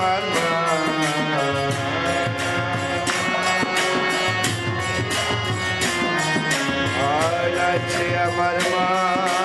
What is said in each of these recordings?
আমার মান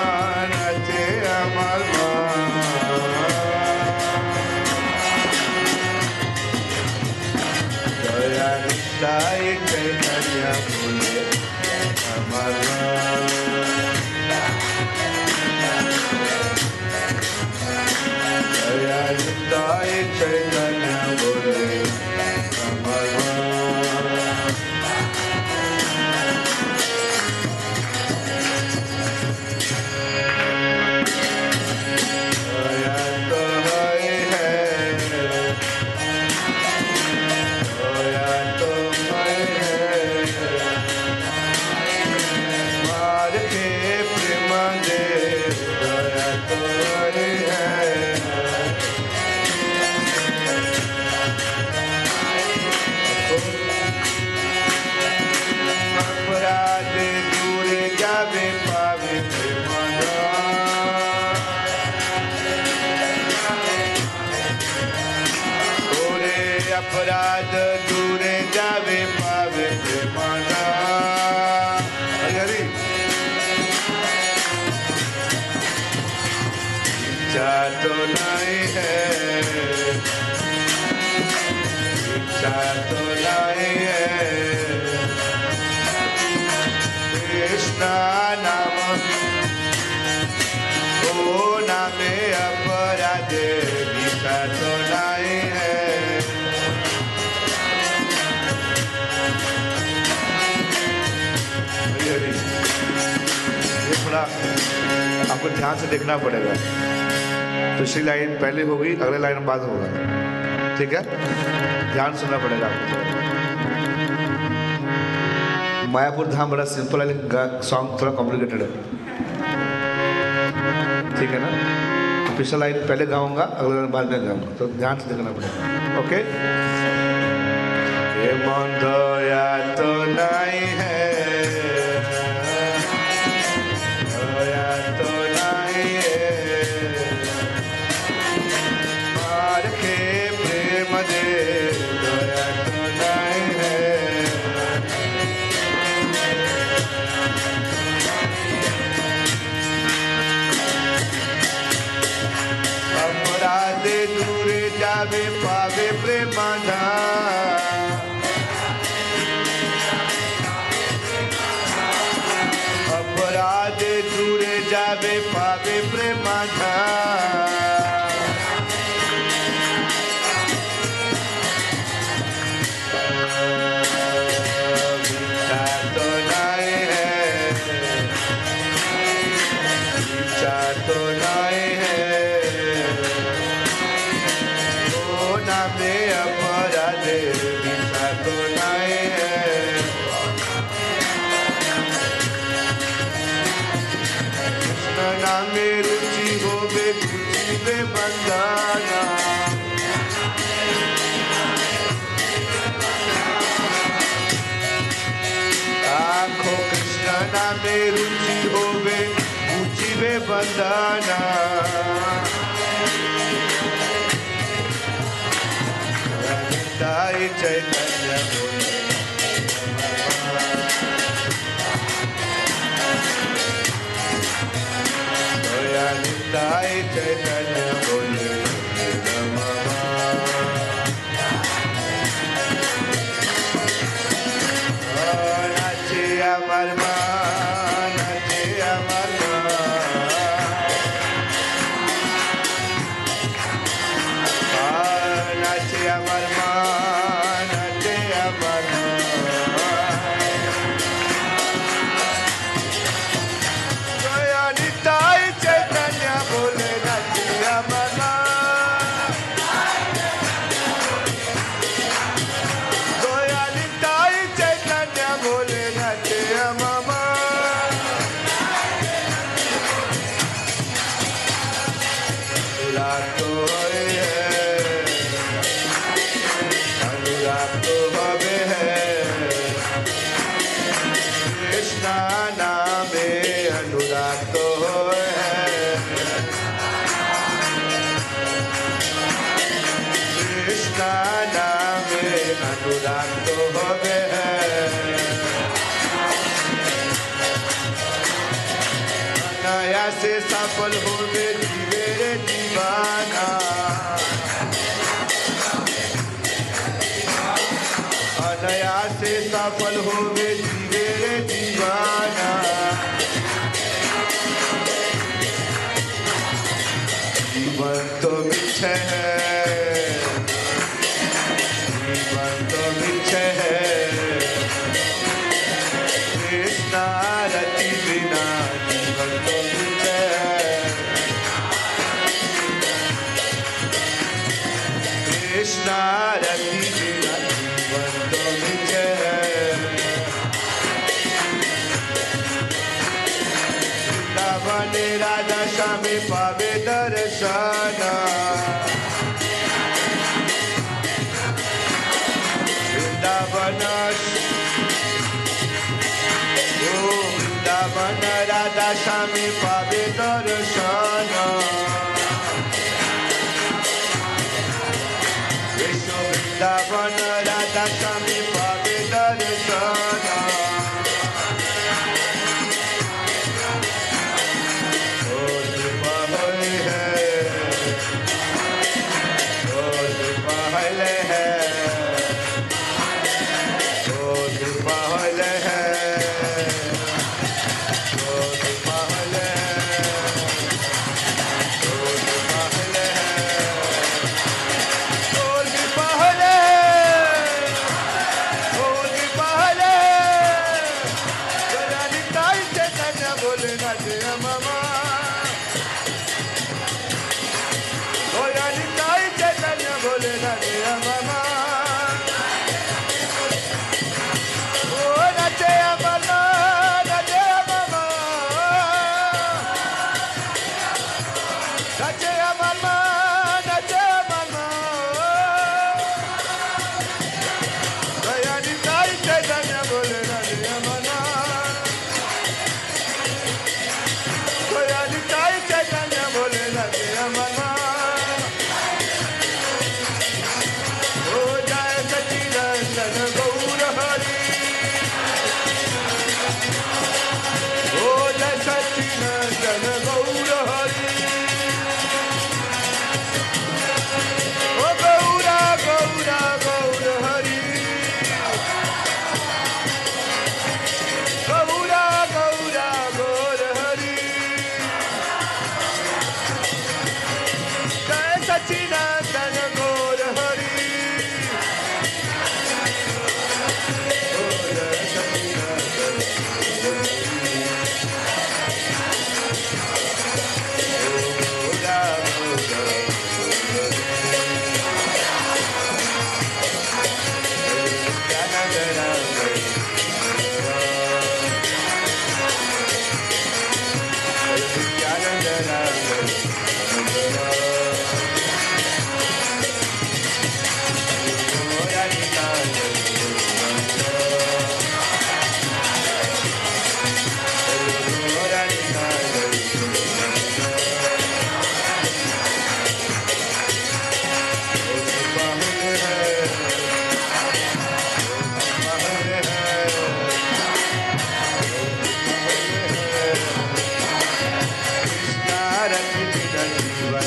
इच्छा तो नहीं है। इच्छा तो नहीं है। कृष्णा नाम। ओ नामे इच्छा तो नहीं है। ये थोड़ा आपको ध्यान से देखना पड़ेगा। दूसरी लाइन पहले होगी, अगले लाइन बाद होगा। ठीक है? ध्यान सुनना पड़ेगा आपको। मायापुर धाम बड़ा सिंपल है, लेकिन सॉन्ग थोड़ा कॉम्प्लिकेटेड है। ठीक है ना? पिछला लाइन पहले गाऊँगा, अगले लाइन बाद में गाऊँगा। तो ध्यान से देखना पड़ेगा। ओके? ये मन दया तो नहीं है। me fazer premanar. आखो कृष्णा में रुचि होवे ऊँची वे Bandhana Yeah. Davana Nadia Mama. Right. Shiva.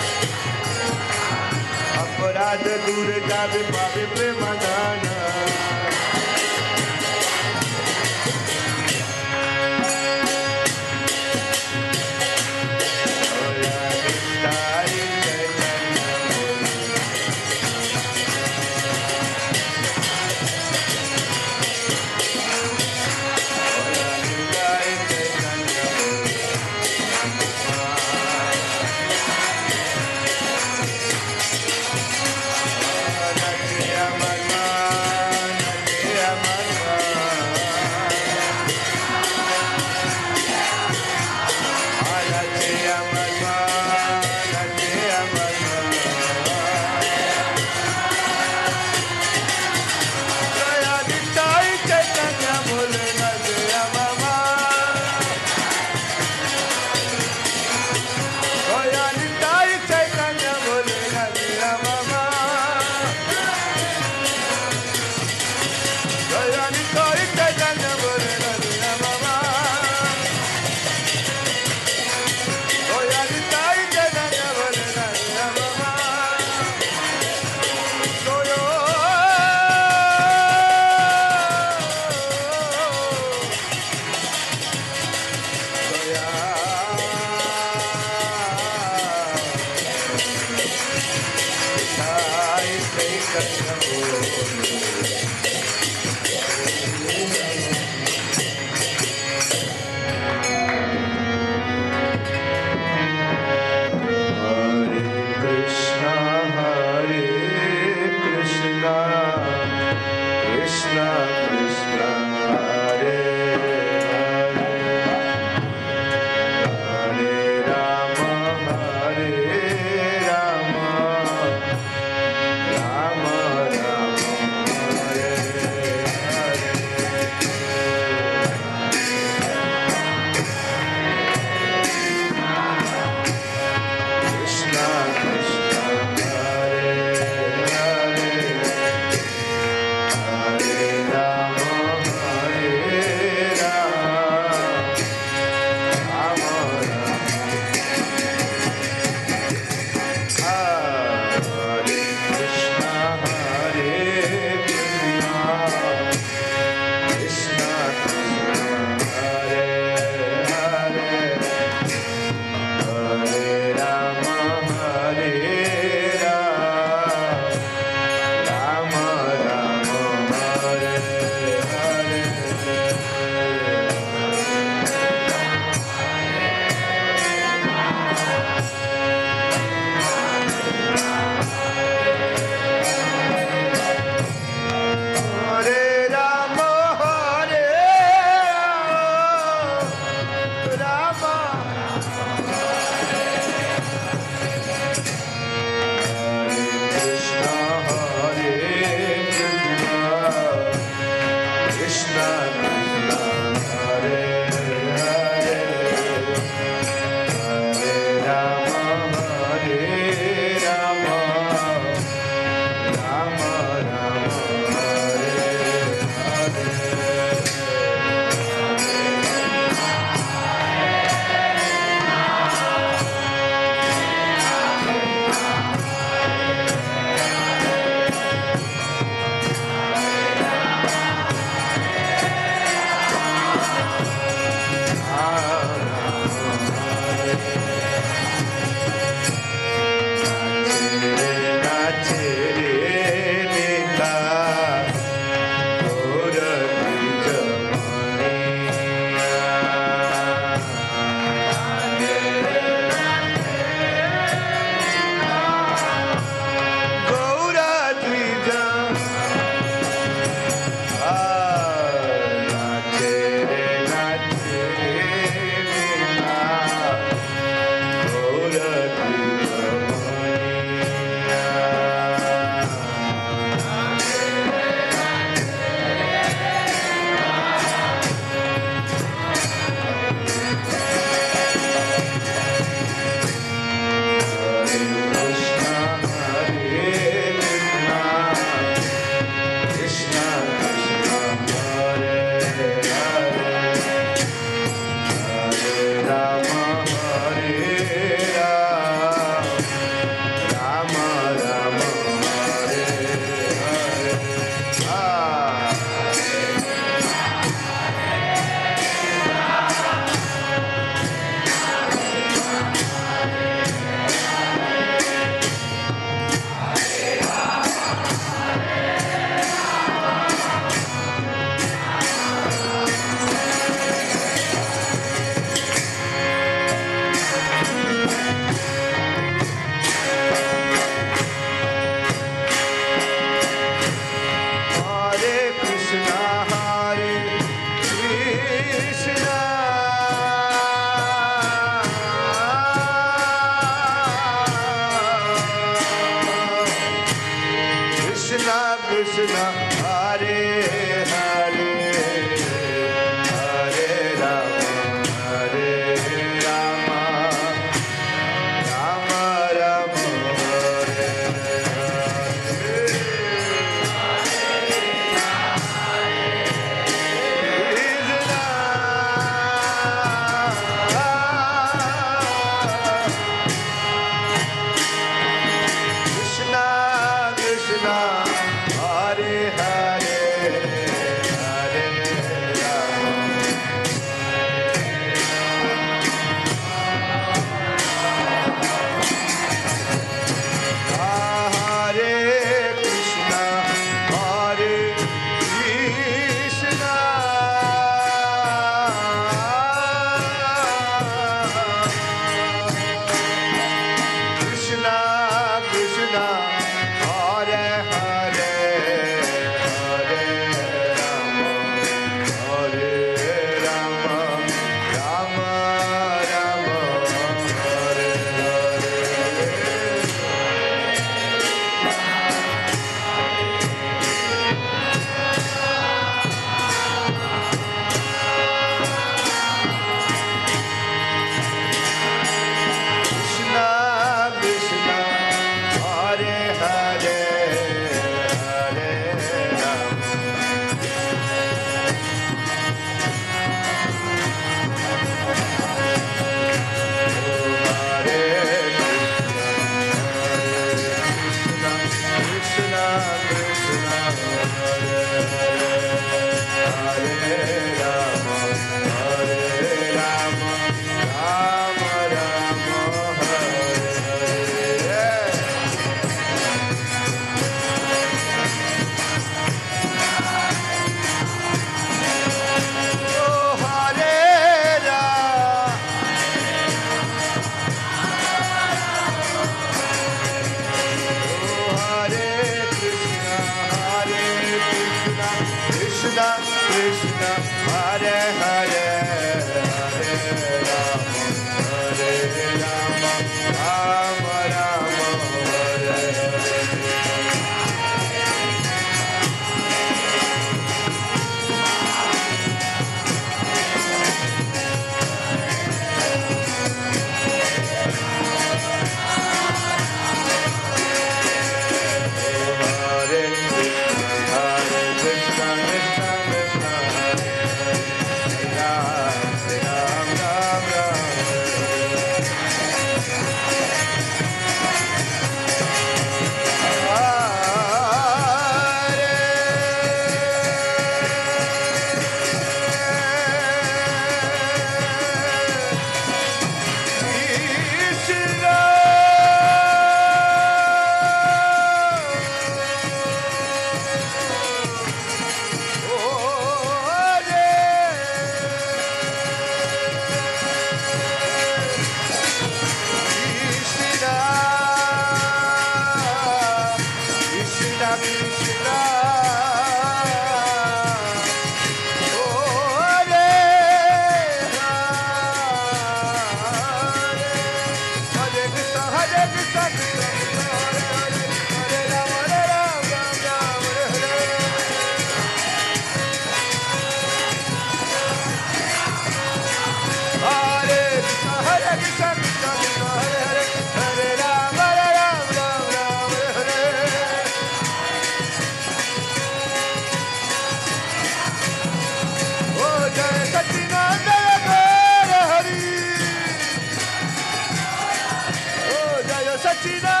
esa china.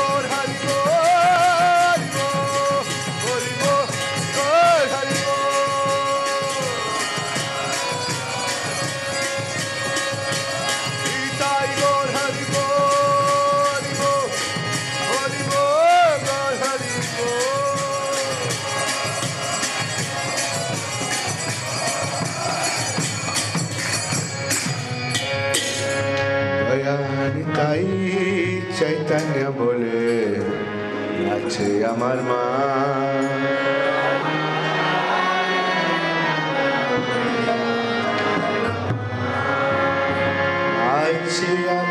Lord, Holy Lord. বলে আছে আমার মা। আছে আমার